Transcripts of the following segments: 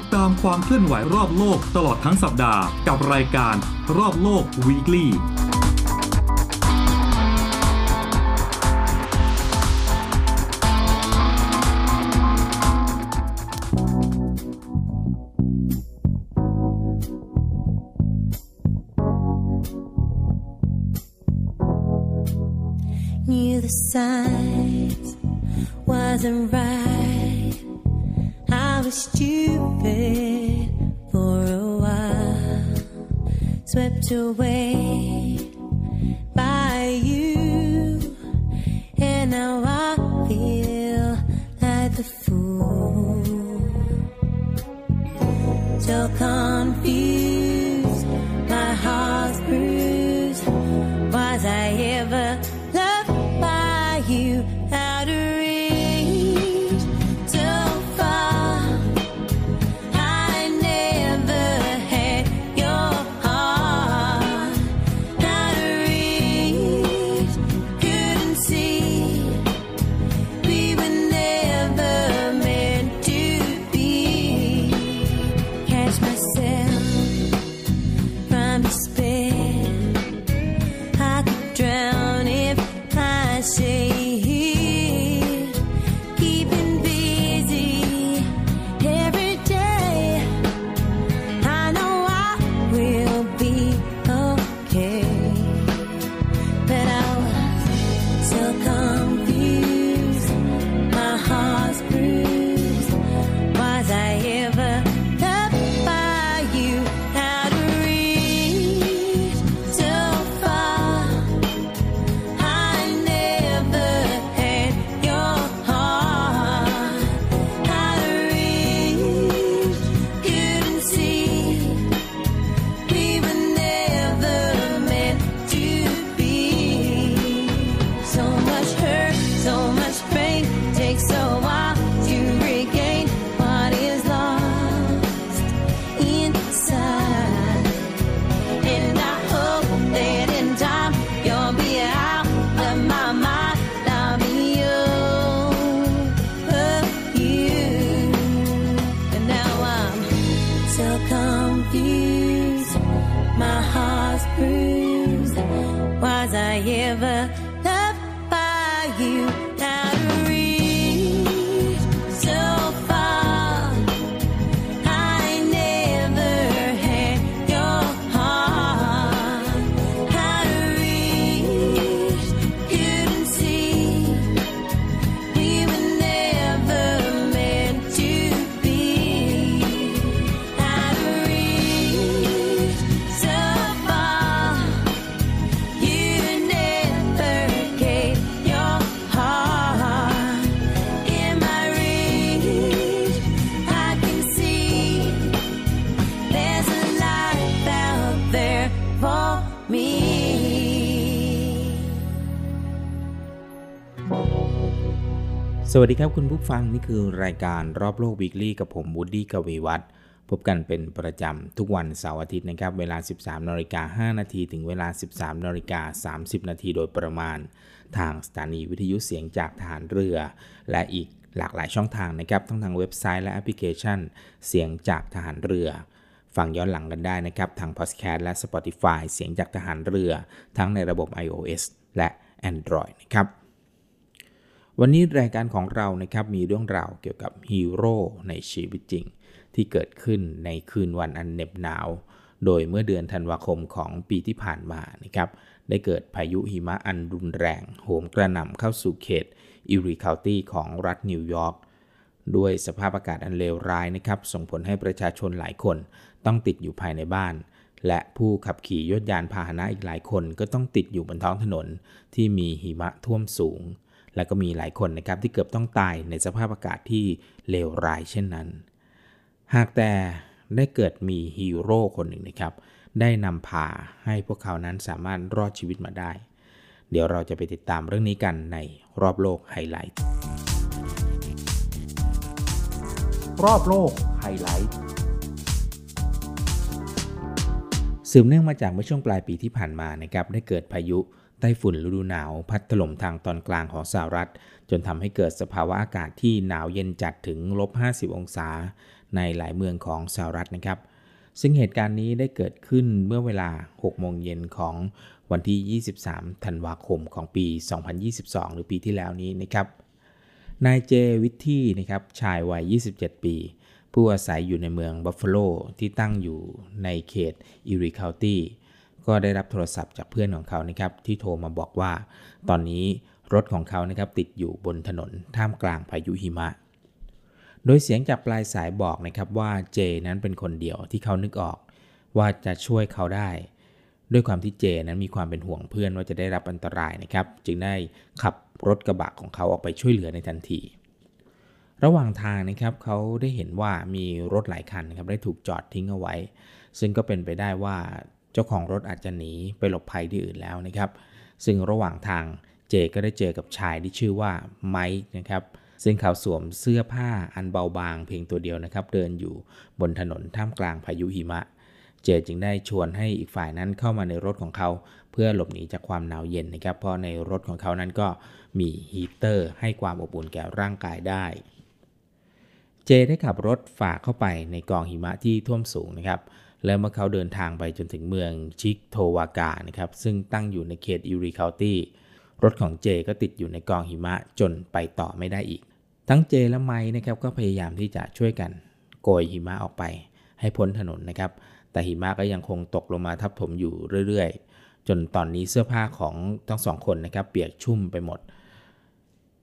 ดตามความเคลื่อนไหวรอบโลกตลอดทั้งสัปดาห์ กับรายการรอบโลก Weekly knew the signs wasn't right. I was stupid for a while, swept away by you, and now I feel สวัสดีครับคุณผู้ฟังนี่คือรายการรอบโลก weekly กับผมวูดดี้กวีวัฒน์พบกันเป็นประจำทุกวันเสาร์อาทิตย์นะครับ เวลา 13นาฬิกา5นาทีถึงเวลา 13นาฬิกา30นาทีโดยประมาณ ทางสถานีวิทยุเสียงจากทหารเรือ และอีกหลากหลายช่องทางนะครับทั้งทางเว็บไซต์และแอปพลิเคชัน เสียงจากทหารเรือฟังย้อนหลังกันได้นะครับ ทางพอดแคสต์และ Spotify เสียงจากทหารเรือ ทั้งในระบบ iOS และ Android นะครับ วันนี้รายการของเรานะครับมีเรื่องราวเกี่ยวกับฮีโร่ในชีวิตจริง ที่เกิดขึ้นในคืนวันอันเหน็บหนาว โดยเมื่อเดือนธันวาคมของปีที่ผ่านมานะครับได้เกิดพายุหิมะอันรุนแรงโหมกระหน่ำเข้าสู่เขตอิริคาวตี้ของรัฐนิวยอร์กด้วยสภาพอากาศอันเลวร้ายนะครับส่งผลให้ประชาชนหลายคนต้องติดอยู่ภายในบ้าน และผู้ขับขี่ยถยานพาหนะอีกหลายคนก็ต้องติดอยู่บนท้องถนนที่มีหิมะท่วมสูง และก็มีหลายคนนะครับที่เกือบต้องตายในสภาพอากาศที่เลวร้ายเช่นนั้น หากแต่ได้เกิดมีฮีโร่คนหนึ่งนะครับ ได้นำพาให้พวกเขานั้นสามารถรอดชีวิตมาได้ เดี๋ยวเราจะไปติดตามเรื่องนี้กันในรอบโลกไฮไลท์ รอบโลกไฮไลท์สืบเนื่องมาจากเมื่อช่วงปลายปีที่ผ่านมานะครับได้เกิดพายุ ไต้ฝุ่นฤดูหนาวพัดถล่มทางตอนกลางของสหรัฐ จนทำให้เกิดสภาวะอากาศที่หนาวเย็นจัดถึงลบ 50 องศา ในหลายเมืองของสหรัฐนะครับ ซึ่งเหตุการณ์นี้ได้เกิดขึ้นเมื่อเวลา 6 โมงเย็นของวันที่ 23 ธันวาคมของปี 2022 หรือปีที่แล้วนี้นะครับ นายเจวิทที่นะครับชายวัย 27 ปี ผู้อาศัยอยู่ในเมืองบัฟฟาโลที่ตั้งอยู่ในเขตอิริคาวตี้ ก็ได้รับโทรศัพท์จากเพื่อนของเขานะครับที่โทรมาบอกว่า ตอนนี้รถของเขานะครับติดอยู่บนถนนท่ามกลางพายุหิมะ โดยเสียงจากปลายสายบอกนะครับว่าเจนั้นเป็นคนเดียวที่เขานึกออก ว่าจะช่วยเขาได้ ด้วยความที่เจนั้นมีความเป็นห่วงเพื่อนว่าจะได้รับอันตรายนะครับ จึงได้ขับรถกระบะของเขาออกไปช่วยเหลือในทันที ระหว่างทางนะครับเขาได้เห็นว่ามีรถหลายคันนะครับได้ถูกจอดทิ้งเอาไว้ ซึ่งก็เป็นไปได้ว่า เจ้าของรถอาจจะหนีไปหลบภัยที่อื่นแล้วนะครับ ซึ่งระหว่างทางเจก็ได้เจอกับชายที่ชื่อว่าไมค์นะครับซึ่งเขาสวมเสื้อผ้าอันเบาบางเพียงตัวเดียวนะครับ เดินอยู่บนถนนท่ามกลางพายุหิมะ เจจึงได้ชวนให้อีกฝ่ายนั้นเข้ามาในรถของเขา เพื่อหลบหนีจากความหนาวเย็นนะครับ เพราะในรถของเขานั้นก็มีฮีเตอร์ให้ความอบอุ่นแก่ร่างกายได้ เจได้ขับรถฝ่าเข้าไปในกองหิมะที่ท่วมสูงนะครับ แล้วเมื่อเขาเดินทางไปจนถึงเมืองชิกโทวากานะครับซึ่งตั้งอยู่ในเขตอิริคาวตี้รถของเจก็ติดอยู่ในกองหิมะจนไปต่อไม่ได้อีก ทั้งเจและไม้นะครับก็พยายามที่จะช่วยกัน โกยหิมะออกไป ให้พ้นถนนนะครับ แต่หิมะก็ยังคงตกลงมาทับถมอยู่เรื่อยๆ จนตอนนี้เสื้อผ้าของทั้งสองคนนะครับเปียกชุ่มไปหมดเ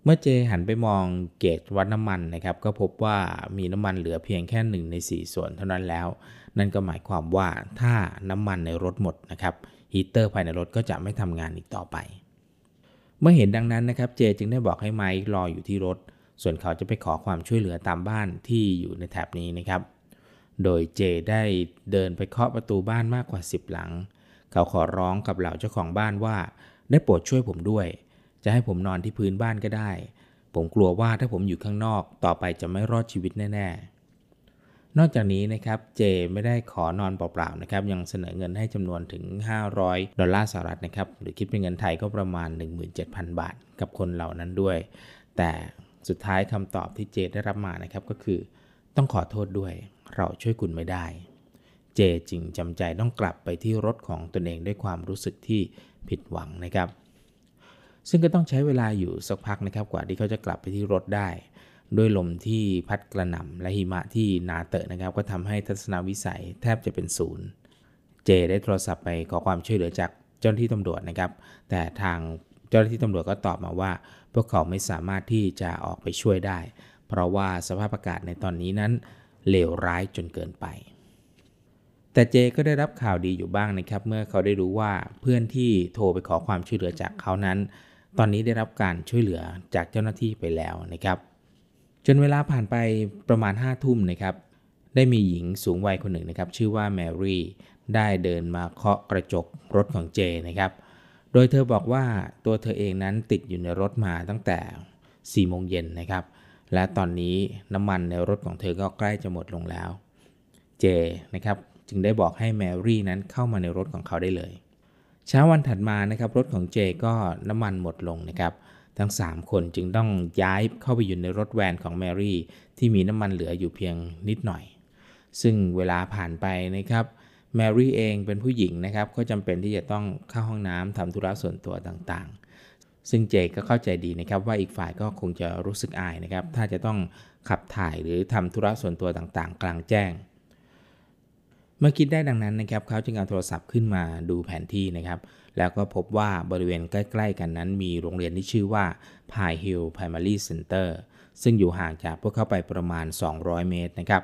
มื่อเจหันไปมองเกจวัดน้ำมันนะครับ ก็พบว่ามีน้ำมันเหลือเพียงแค่หนึ่งใน 4 ส่วนเท่านั้นแล้ว นั่นก็หมายความว่าถ้าน้ำมันในรถหมดนะครับฮีเตอร์ภายในรถก็จะไม่ทำงานอีกต่อไป เมื่อเห็นดังนั้นนะครับเจจึงได้บอกให้ไมค์รออยู่ที่รถ ส่วนเขาจะไปขอความช่วยเหลือตามบ้านที่อยู่ในแถบนี้นะครับ โดยเจได้เดินไปเคาะประตูบ้านมากกว่า 10 หลัง เขาขอร้องกับเหล่าเจ้าของบ้านว่า ได้โปรดช่วยผมด้วย จะให้ผมนอนที่พื้นบ้านก็ได้ ผมกลัวว่าถ้าผมอยู่ข้างนอกต่อไปจะไม่รอดชีวิตแน่ๆ นอกจากนี้นะครับเจไม่ได้ขอนอนเปล่าๆนะครับยังเสนอเงินให้จำนวนถึง 500 ดอลลาร์สหรัฐนะครับหรือคิดเป็นเงินไทยก็ประมาณ 17,000 บาท กับคนเหล่านั้นด้วย แต่สุดท้ายคำตอบที่เจได้รับมานะครับก็คือ ต้องขอโทษด้วย เราช่วยคุณไม่ได้ เจจึงจำใจต้องกลับไปที่รถของตนเองด้วยความรู้สึกที่ผิดหวังนะครับ ซึ่งก็ต้องใช้เวลาอยู่สักพักนะครับกว่าที่เขาจะกลับไปที่รถได้ ด้วยลมที่พัดกระหน่ำและหิมะที่หนาเตอะนะครับ ก็ทำให้ทัศนวิสัยแทบจะเป็นศูนย์ เจได้โทรศัพท์ไปขอความช่วยเหลือจากเจ้าหน้าที่ตำรวจนะครับ แต่ทางเจ้าหน้าที่ตำรวจก็ตอบมาว่า พวกเขาไม่สามารถที่จะออกไปช่วยได้ เพราะว่าสภาพอากาศในตอนนี้นั้นเลวร้ายจนเกินไป แต่เจก็ได้รับข่าวดีอยู่บ้างนะครับ เมื่อเขาได้รู้ว่าเพื่อนที่โทรไปขอความช่วยเหลือจากเขานั้น ตอนนี้ได้รับการช่วยเหลือจากเจ้าหน้าที่ไปแล้วนะครับ จนเวลาผ่านไปประมาณ5้าทุ่มนะครับ ได้มีหญิงสูงวัยคนหนึ่งนะครับ ชื่อว่าแมรี่ได้เดินมาเคาะกระจกรถของเจนะครับ โดยเธอบอกว่าตัวเธอเองนั้นติดอยู่ในรถมาตั้งแต่4โมงเย็นนะครับ และตอนนี้น้ำมันในรถของเธอก็ใกล้จะหมดลงแล้ว เจนะครับ จึงได้บอกให้แมรี่นั้นเข้ามาในรถของเขาได้เลย เช้าวันถัดมานะครับรถของเจก็น้ำมันหมดลงนะครับ ทั้ง 3 คนจึงต้องย้ายเข้าไปอยู่ในรถแวนของแมรี่ที่มีน้ำมันเหลืออยู่เพียงนิดหน่อย ซึ่งเวลาผ่านไปนะครับแมรี่เองเป็นผู้หญิงนะครับก็จำเป็นที่จะต้องเข้าห้องน้ำทำธุระส่วนตัวต่างๆ ซึ่งเจก็เข้าใจดีนะครับว่าอีกฝ่ายก็คงจะรู้สึกอายนะครับถ้าจะต้องขับถ่ายหรือทำธุระส่วนตัวต่างๆ กลางแจ้ง เมื่อคิดได้ดังนั้นนะครับเขาจึงเอาโทรศัพท์ขึ้นมาดูแผนที่นะครับ แล้วก็พบว่าบริเวณใกล้ ๆ กันนั้นมีโรงเรียนที่ชื่อว่า Pine Hill Primary Center ซึ่งอยู่ห่างจากพวกเขาไปประมาณ 200 เมตรนะครับ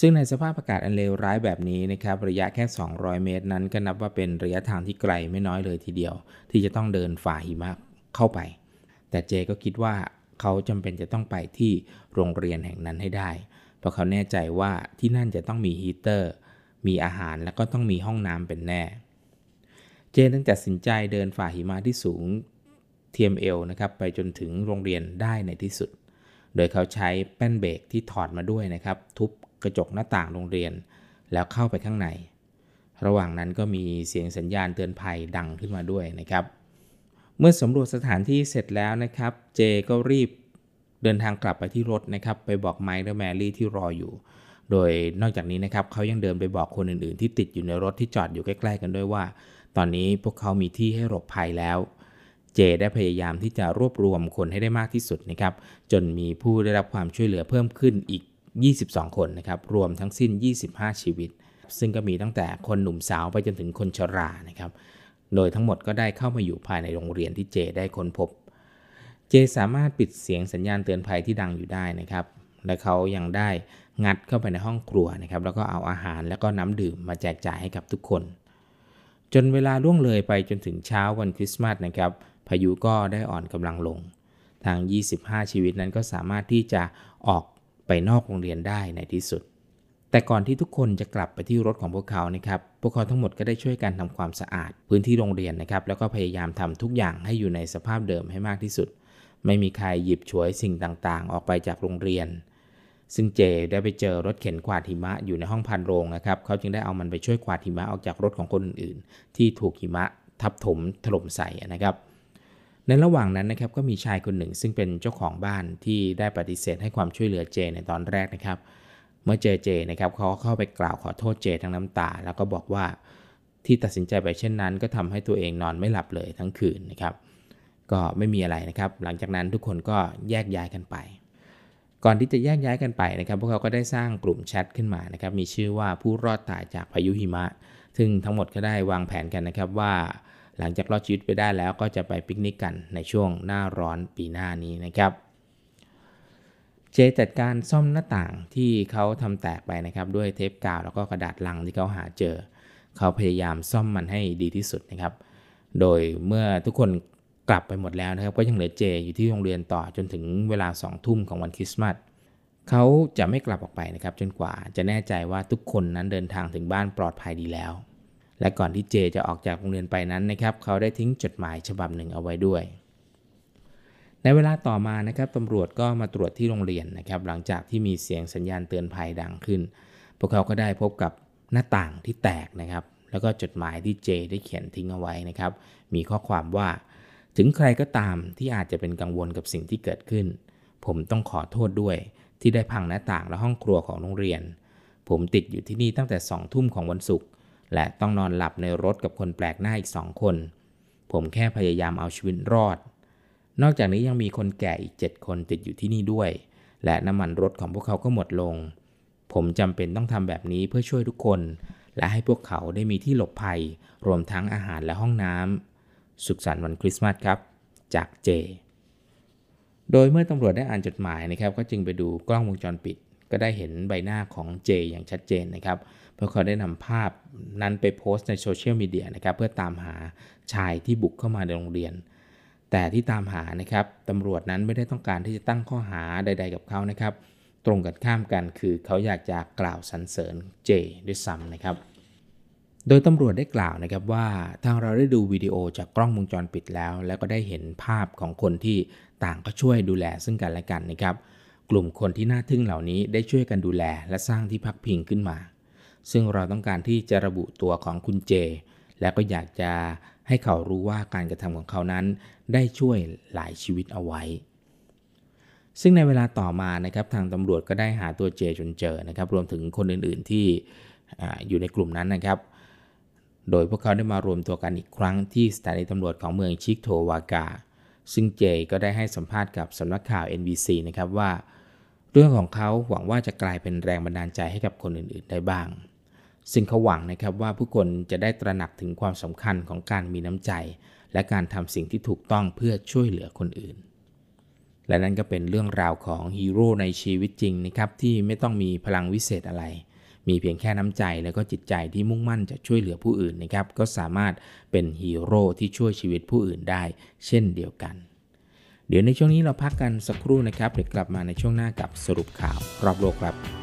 ซึ่งในสภาพอากาศอันเลวร้ายแบบนี้นะครับ ระยะแค่ 200 เมตรนั้นก็นับว่าเป็นระยะทางที่ไกลไม่น้อยเลยทีเดียว ที่จะต้องเดินฝ่าหิมะเข้าไป แต่เจก็คิดว่าเขาจำเป็นจะต้องไปที่โรงเรียนแห่งนั้นให้ได้ เพราะเขาแน่ใจว่าที่นั่นจะต้องมีฮีเตอร์ มีอาหารแล้วก็ต้องมีห้องน้ำเป็นแน่ เจนตัดสินใจเดินฝ่าหิมะที่สูงเทียมเอวนะครับไปจนถึงโรงเรียนได้ในที่สุด โดยเขาใช้แป้นเบรกที่ถอดมาด้วยนะครับ ทุบกระจกหน้าต่างโรงเรียน แล้วเข้าไปข้างใน ระหว่างนั้นก็มีเสียงสัญญาณเตือนภัยดังขึ้นมาด้วยนะครับ เมื่อสำรวจสถานที่เสร็จแล้วนะครับ เจก็รีบ เดินทางกลับไปที่รถนะครับไปบอกไมค์และแมรี่ที่รออยู่ โดยนอกจากนี้นะครับเขายังเดินไปบอกคนอื่นๆ ที่ติดอยู่ในรถที่จอดอยู่ใกล้ๆกันด้วยว่า ตอนนี้พวกเขามีที่ให้หลบภัยแล้ว เจได้พยายามที่จะรวบรวมคนให้ได้มากที่สุดนะครับจนมีผู้ได้รับความช่วยเหลือเพิ่มขึ้นอีก 22 คนนะครับรวมทั้งสิ้น 25 ชีวิต ซึ่งก็มีตั้งแต่คนหนุ่มสาวไปจนถึงคนชรานะครับโดยทั้งหมดก็ได้เข้ามาอยู่ภายในโรงเรียนที่เจได้ค้นพบ เจสามารถปิดเสียงสัญญาณเตือนภัยที่ดังอยู่ได้นะครับ และเขายังได้งัดเข้าไปในห้องครัวนะครับ แล้วก็เอาอาหารแล้วก็น้ำดื่มมาแจกจ่ายให้กับทุกคน จนเวลาล่วงเลยไปจนถึงเช้าวันคริสต์มาสนะครับ พายุก็ได้อ่อนกำลังลง ทาง 25 ชีวิตนั้นก็สามารถที่จะออกไปนอกโรงเรียนได้ในที่สุด แต่ก่อนที่ทุกคนจะกลับไปที่รถของพวกเขานะครับ พวกเขาทั้งหมดก็ได้ช่วยกันทำความสะอาด พื้นที่โรงเรียนนะครับ แล้วก็พยายามทำทุกอย่างให้อยู่ในสภาพเดิมให้มากที่สุด ไม่มีใครหยิบฉวยสิ่งต่างๆ ออกไปจากโรงเรียน ซึ่งเจได้ไปเจอรถเข็นกวาดหิมะอยู่ในห้องพันโรงนะครับ เขาจึงได้เอามันไปช่วยกวาดหิมะออกจากรถของคนอื่นๆ ที่ถูกหิมะทับถมถล่มใส่นะครับ ในระหว่างนั้นนะครับก็มีชายคนหนึ่งซึ่งเป็นเจ้าของบ้านที่ได้ปฏิเสธให้ความช่วยเหลือเจในตอนแรกนะครับ เมื่อเจอเจนะครับเขาเข้าไปกล่าวขอโทษเจทั้งน้ำตา แล้วก็บอกว่าที่ตัดสินใจไปเช่นนั้น ก็ทำให้ตัวเองนอนไม่หลับเลยทั้งคืนนะครับ ก็ไม่มีอะไรนะครับ หลังจากนั้นทุกคนก็แยกย้ายกันไป ก่อนที่จะแยกย้ายกันไปนะครับ พวกเขาก็ได้สร้างกลุ่มแชทขึ้นมานะครับ มีชื่อว่าผู้รอดตายจากพายุหิมะ ซึ่งทั้งหมดก็ได้วางแผนกันนะครับว่า หลังจากรอดชีวิตไปได้แล้วก็จะไปปิกนิกกันในช่วงหน้าร้อนปีหน้านี้นะครับเจจัดการซ่อมหน้าต่างที่เขาทำแตกไปนะครับ ด้วยเทปกาวแล้วก็กระดาษลังที่เขาหาเจอ เขาพยายามซ่อมมันให้ดีที่สุดนะครับ โดยเมื่อทุกคน กลับไปหมดแล้วนะครับ ก็ยังเหลือเจอยู่ที่โรงเรียนต่อจนถึงเวลาสองทุ่มของวันคริสต์มาสเขาจะไม่กลับออกไปนะครับ จนกว่าจะแน่ใจว่าทุกคนนั้นเดินทางถึงบ้านปลอดภัยดีแล้ว และก่อนที่เจจะออกจากโรงเรียนไปนั้นนะครับ เขาได้ทิ้งจดหมายฉบับหนึ่งเอาไว้ด้วย ในเวลาต่อมานะครับตำรวจก็มาตรวจที่โรงเรียนนะครับ หลังจากที่มีเสียงสัญญาณเตือนภัยดังขึ้น พวกเขาก็ได้พบกับหน้าต่างที่แตกนะครับ แล้วก็จดหมายที่เจได้เขียนทิ้งเอาไว้นะครับ มีข้อความว่า ถึงใครก็ตามที่อาจจะเป็นกังวลกับสิ่งที่เกิดขึ้น ผมต้องขอโทษด้วย ที่ได้พังหน้าต่างและห้องครัวของโรงเรียน ผมติดอยู่ที่นี่ตั้งแต่สองทุ่มของวันศุกร์และต้องนอนหลับในรถกับคนแปลกหน้าอีกสองคน ผมแค่พยายามเอาชีวิตรอด นอกจากนี้ยังมีคนแก่อีก7คนติดอยู่ที่นี่ด้วย และน้ำมันรถของพวกเขาก็หมดลง ผมจำเป็นต้องทำแบบนี้เพื่อช่วยทุกคน และให้พวกเขาได้มีที่หลบภัย รวมทั้งอาหารและห้องน้ำ สุขสันต์วันคริสต์มาสครับ จากเจ โดยเมื่อตำรวจได้อ่านจดหมายนะครับ ก็จึงไปดูกล้องวงจรปิด ก็ได้เห็นใบหน้าของเจอย่างชัดเจนนะครับ เพราะเขาได้นำภาพนั้นไปโพสต์ในโซเชียลมีเดียนะครับ เพื่อตามหาชายที่บุกเข้ามาในโรงเรียน แต่ที่ตามหานะครับตำรวจนั้นไม่ได้ต้องการที่จะตั้งข้อหาใด ๆ กับเขานะครับ ตรงกันข้ามกันคือเขาอยากจะกล่าวสรรเสริญเจด้วยซ้ำนะครับ โดยตำรวจได้กล่าวนะครับว่าทางเราได้ดูวิดีโอจากกล้องวงจรปิดแล้ว แล้วก็ได้เห็นภาพของคนที่ต่างก็ช่วยดูแลซึ่งกันและกันนะครับ กลุ่มคนที่น่าทึ่งเหล่านี้ได้ช่วยกันดูแลและสร้างที่พักพิงขึ้นมา ซึ่งเราต้องการที่จะระบุตัวของคุณเจ และก็อยากจะให้เขารู้ว่าการกระทำของเขานั้น ได้ช่วยหลายชีวิตเอาไว้ ซึ่งในเวลาต่อมานะครับทางตำรวจก็ได้หาตัวเจจนเจอนะครับ รวมถึงคนอื่น ๆที่ออยู่ในกลุ่มนั้นนะครับ โดยพวกเขาได้มารวมตัวกันอีกครั้งที่สถานีตำรวจของเมืองชิกโทวากา ซึ่งเจก็ได้ให้สัมภาษณ์กับสำนักข่าว NBC นะครับว่า เรื่องของเขาหวังว่าจะกลายเป็นแรงบันดาลใจให้กับคนอื่นๆได้บ้าง ซึ่งเขาหวังนะครับว่าผู้คนจะได้ตระหนักถึงความสำคัญของการมีน้ำใจ และการทำสิ่งที่ถูกต้องเพื่อช่วยเหลือคนอื่น และนั่นก็เป็นเรื่องราวของฮีโร่ในชีวิตจริงนะครับที่ไม่ต้องมีพลังวิเศษอะไร มีเพียงแค่น้ำใจและก็จิตใจที่มุ่งมั่นจะช่วยเหลือผู้อื่นนะครับก็สามารถเป็นฮีโร่ที่ช่วยชีวิตผู้อื่นได้ เช่นเดียวกัน เดี๋ยวในช่วงนี้เราพักกันสักครู่นะครับเดี๋ยวกลับมาในช่วงหน้ากับสรุปข่าวรอบโลกครับ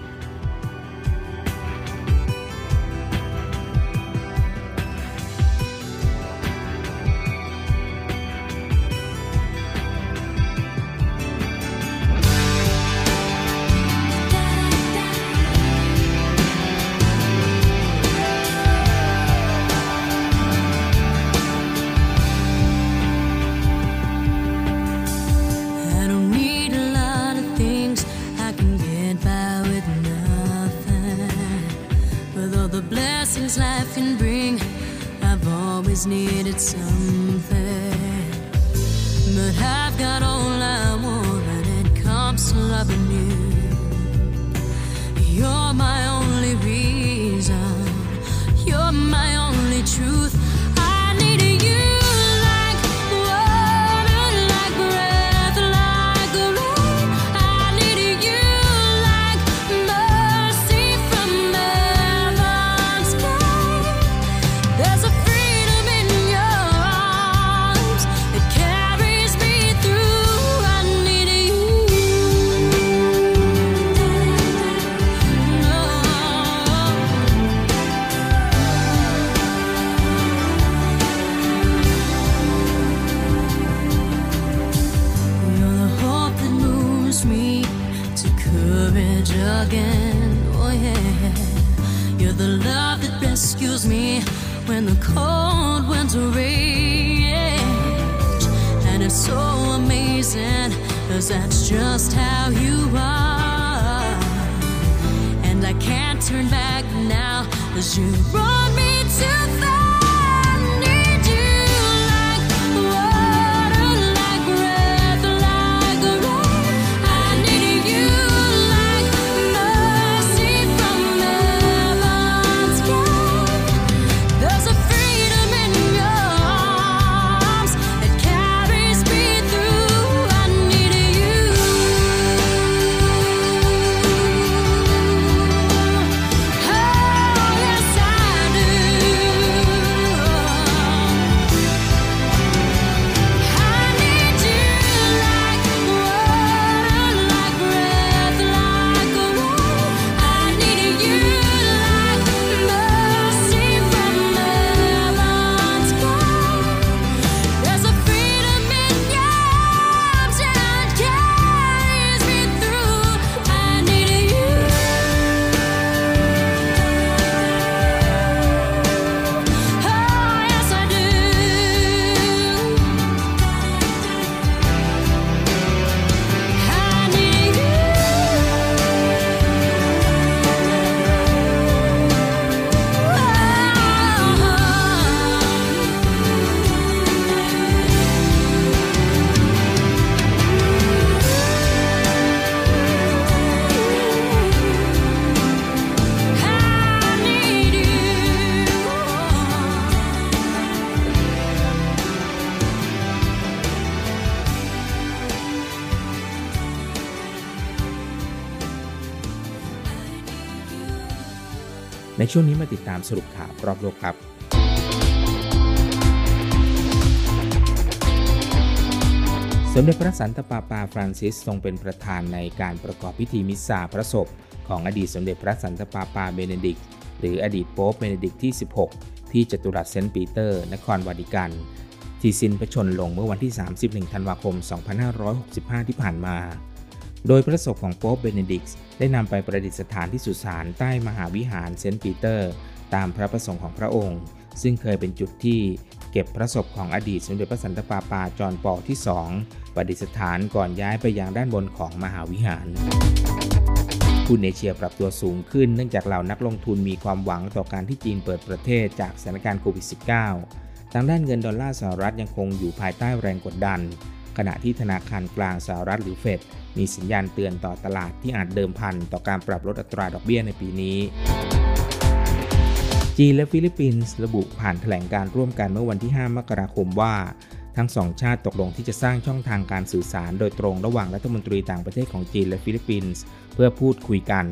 truth. It's so amazing, cause that's just how you are. And I can't turn back now, cause you brought me too far. ในช่วงนี้มาติดตามสรุปข่าวรอบโลกครับ สมเด็จพระสันตะปาปาฟรานซิสทรงเป็นประธานในการประกอบพิธีมิสซาพระศพ ของอดีตสมเด็จพระสันตะปาปาเบเนดิกต์หรืออดีตโป๊ปเบเนดิกต์ที่ 16 ที่จัตุรัสเซนต์ปีเตอร์ นครวาติกัน ที่สิ้นพระชนม์ลงเมื่อวันที่ 31 ธันวาคม 2565 ที่ผ่านมา โดยพระศพของโป๊ปเบเนดิกต์ได้นำไปประดิษฐานที่สุสานใต้มหาวิหารเซนต์ปีเตอร์ ตามพระประสงค์ของพระองค์ ซึ่งเคยเป็นจุดที่เก็บพระศพของอดีตสมเด็จพระสันตะปาปาจอห์นปอลที่2ประดิษฐานก่อนย้ายไปยังด้านบนของมหาวิหารหุ้นเอเชียปรับตัวสูงขึ้นเนื่องจากเหล่านักลงทุนมีความหวังต่อการที่จีนเปิดประเทศจากสถานการณ์โควิด -19 ทางด้านเงินดอลลาร์สหรัฐยังคงอยู่ภายใต้แรงกดดัน ขณะที่ธนาคารกลางสหรัฐหรือเฟดมีสัญญาณเตือนต่อตลาดที่อาจเดิมพันต่อการปรับลดอัตราดอกเบี้ยในปีนี้จีนและฟิลิปปินส์ระบุผ่านแถลงการร่วมกันเมื่อวันที่ 5 มกราคมว่า ทั้งสองชาติตกลงที่จะสร้างช่องทางการสื่อสารโดยตรงระหว่างรัฐมนตรีต่างประเทศของจีนและฟิลิปปินส์เพื่อพูดคุยกัน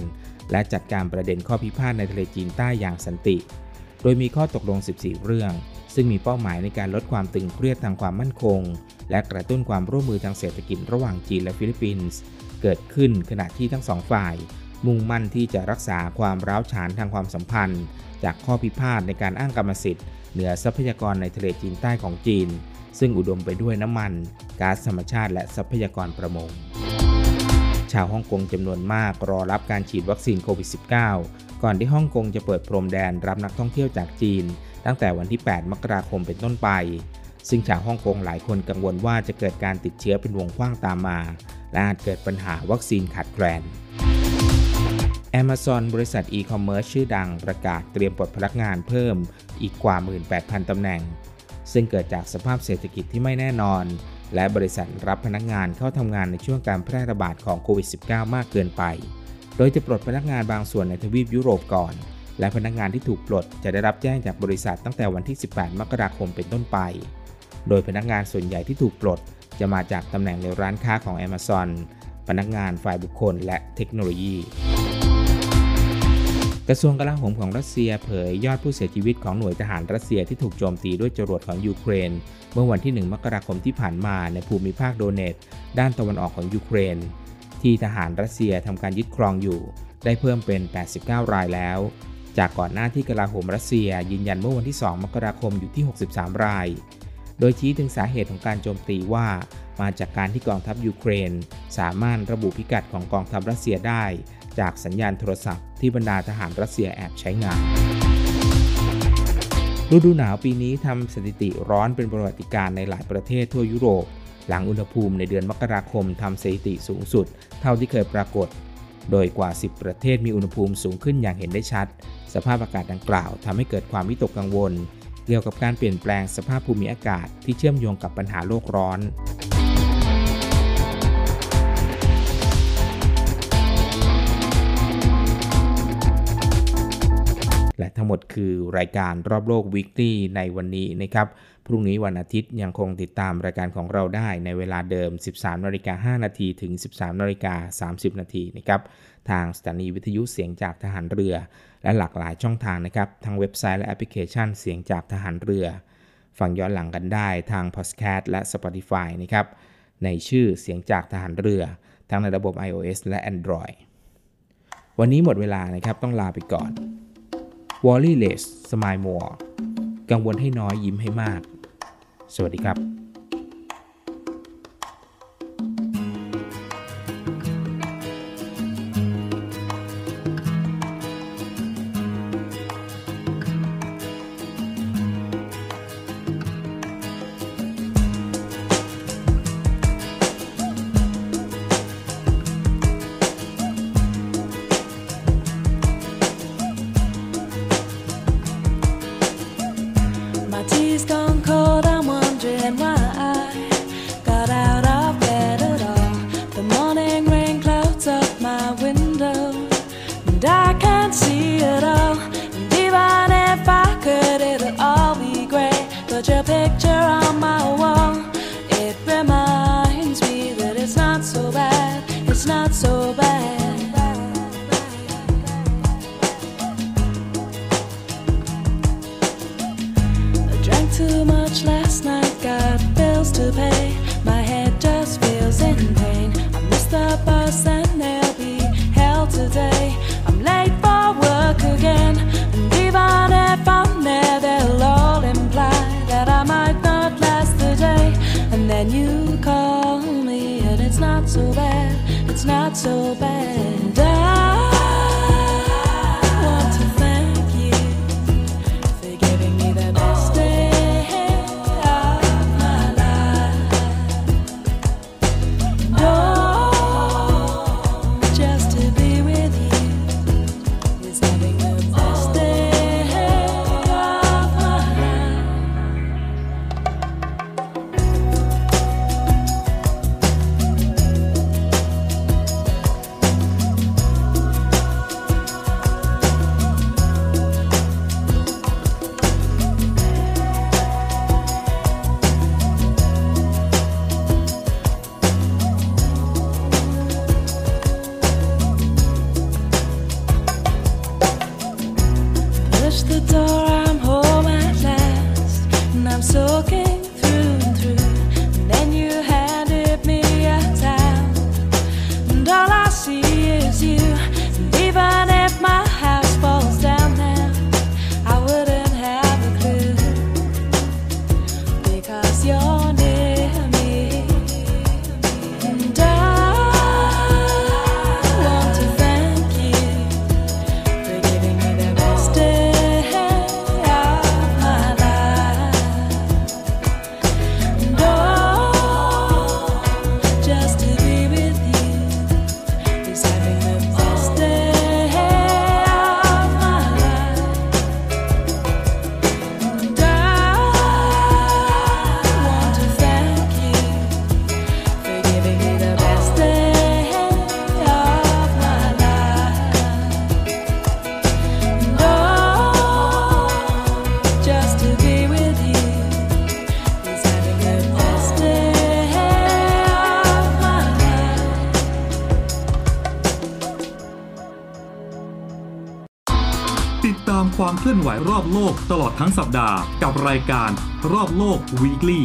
และจัดการประเด็นข้อพิพาทในทะเลจีนใต้อย่างสันติ โดยมีข้อตกลง 14 เรื่อง ซึ่งมีเป้าหมายในการลดความตึงเครียดทางความมั่นคง และกระตุ้นความร่วมมือทางเศรษฐกิจระหว่างจีนและฟิลิปปินส์เกิดขึ้นขณะที่ทั้งสองฝ่าย มุ่งมั่นที่จะรักษาความร้าวฉานทางความสัมพันธ์ จากข้อพิพาทในการอ้างกรรมสิทธิ์ เหนือทรัพยากรในทะเลจีนใต้ของจีน ซึ่งอุดมไปด้วยน้ำมันก๊าซธรรมชาติและทรัพยากรประมง ชาวฮ่องกงจำนวนมากรอรับการฉีดวัคซีนโควิด -19 ก่อนที่ฮ่องกงจะเปิดพรมแดนรับนักท่องเที่ยวจากจีน ตั้งแต่วันที่ 8 มกราคมเป็นต้นไป ซึ่งชาวฮ่องกงหลายคนกังวลว่าจะเกิดการติดเชื้อเป็นวงกว้างตามมา และอาจเกิดปัญหาวัคซีนขาดแคลน Amazon บริษัทอีคอมเมิร์ซชื่อดังประกาศเตรียมปลดพนักงานเพิ่มอีกกว่า 18,000 ตำแหน่ง ซึ่งเกิดจากสภาพเศรษฐกิจที่ไม่แน่นอน และบริษัทรับพนักงานเข้าทำงานในช่วงการแพร่ระบาดของโควิด -19 มากเกินไป โดยจะปลดพนักงานบางส่วนในทวีปยุโรปก่อน และพนักงานที่ถูกปลดจะได้รับแจ้งจากบริษัทตั้งแต่วันที่ 18 มกราคมเป็นต้นไป โดยพนักงานส่วนใหญ่ที่ถูกปลด จะมาจากตำแหน่งในร้านค้าของ Amazon พนักงานฝ่ายบุคคลและเทคโนโลยี กระทรวงกลาโหมของรัสเซียเผยยอดผู้เสียชีวิตของหน่วยทหารรัสเซียที่ถูกโจมตีด้วยจรวดของยูเครน เมื่อวันที่ 1 มกราคมที่ผ่านมาในภูมิภาคโดเนตด้านตะวันออกของยูเครน ที่ทหารรัสเซียทำการยึดครองอยู่ ได้เพิ่มเป็น 89 รายแล้ว จากก่อนหน้าที่กลาโหมรัสเซียยืนยันเมื่อวันที่ 2 มกราคมอยู่ที่ 63 ราย โดยชี้ถึงสาเหตุของการโจมตีว่ามาจากการที่กองทัพยูเครน สามารถระบุพิกัดของกองทัพรัสเซียได้ จากสัญญาณโทรศัพท์ที่บรรดาทหารรัสเซียแอบใช้งานฤดูหนาวปีนี้ทำสถิติร้อนเป็นประวัติการในหลายประเทศทั่วยุโรป หลังอุณหภูมิในเดือนมกราคมทำสถิติสูงสุด เท่าที่เคยปรากฏ โดยกว่า 10 ประเทศมีอุณหภูมิสูงขึ้นอย่างเห็นได้ชัด สภาพอากาศดังกล่าวทำให้เกิดความวิตกกังวล เกี่ยวกับการเปลี่ยนแปลงสภาพภูมิอากาศที่เชื่อมโยงกับปัญหาโลกร้อนและทั้งหมดคือรายการรอบโลกวิกฤตในวันนี้นะครับ พรุ่งนี้วันอาทิตย์ยังคงติดตามรายการของเราได้ในเวลาเดิม 13นาฬิกา5นาทีถึง 13นาฬิกา30นาทีนะครับ ทางสถานีวิทยุเสียงจากทหารเรือ และหลากหลายช่องทางนะครับทั้งเว็บไซต์และแอปพลิเคชันเสียงจากทหารเรือ ฟังย้อนหลังกันได้ทาง Podcast และ Spotify นะครับในชื่อเสียงจากทหารเรือ ทั้งในระบบ iOS และ Android วันนี้หมดเวลานะครับต้องลาไปก่อนวอลลี่เลสสมายมัวกังวลให้น้อยยิ้มให้มาก สวัสดีครับ is gone. when you call me, and it's not so bad, it's not so bad. ตลอดทั้งสัปดาห์กับรายการรอบโลก Weekly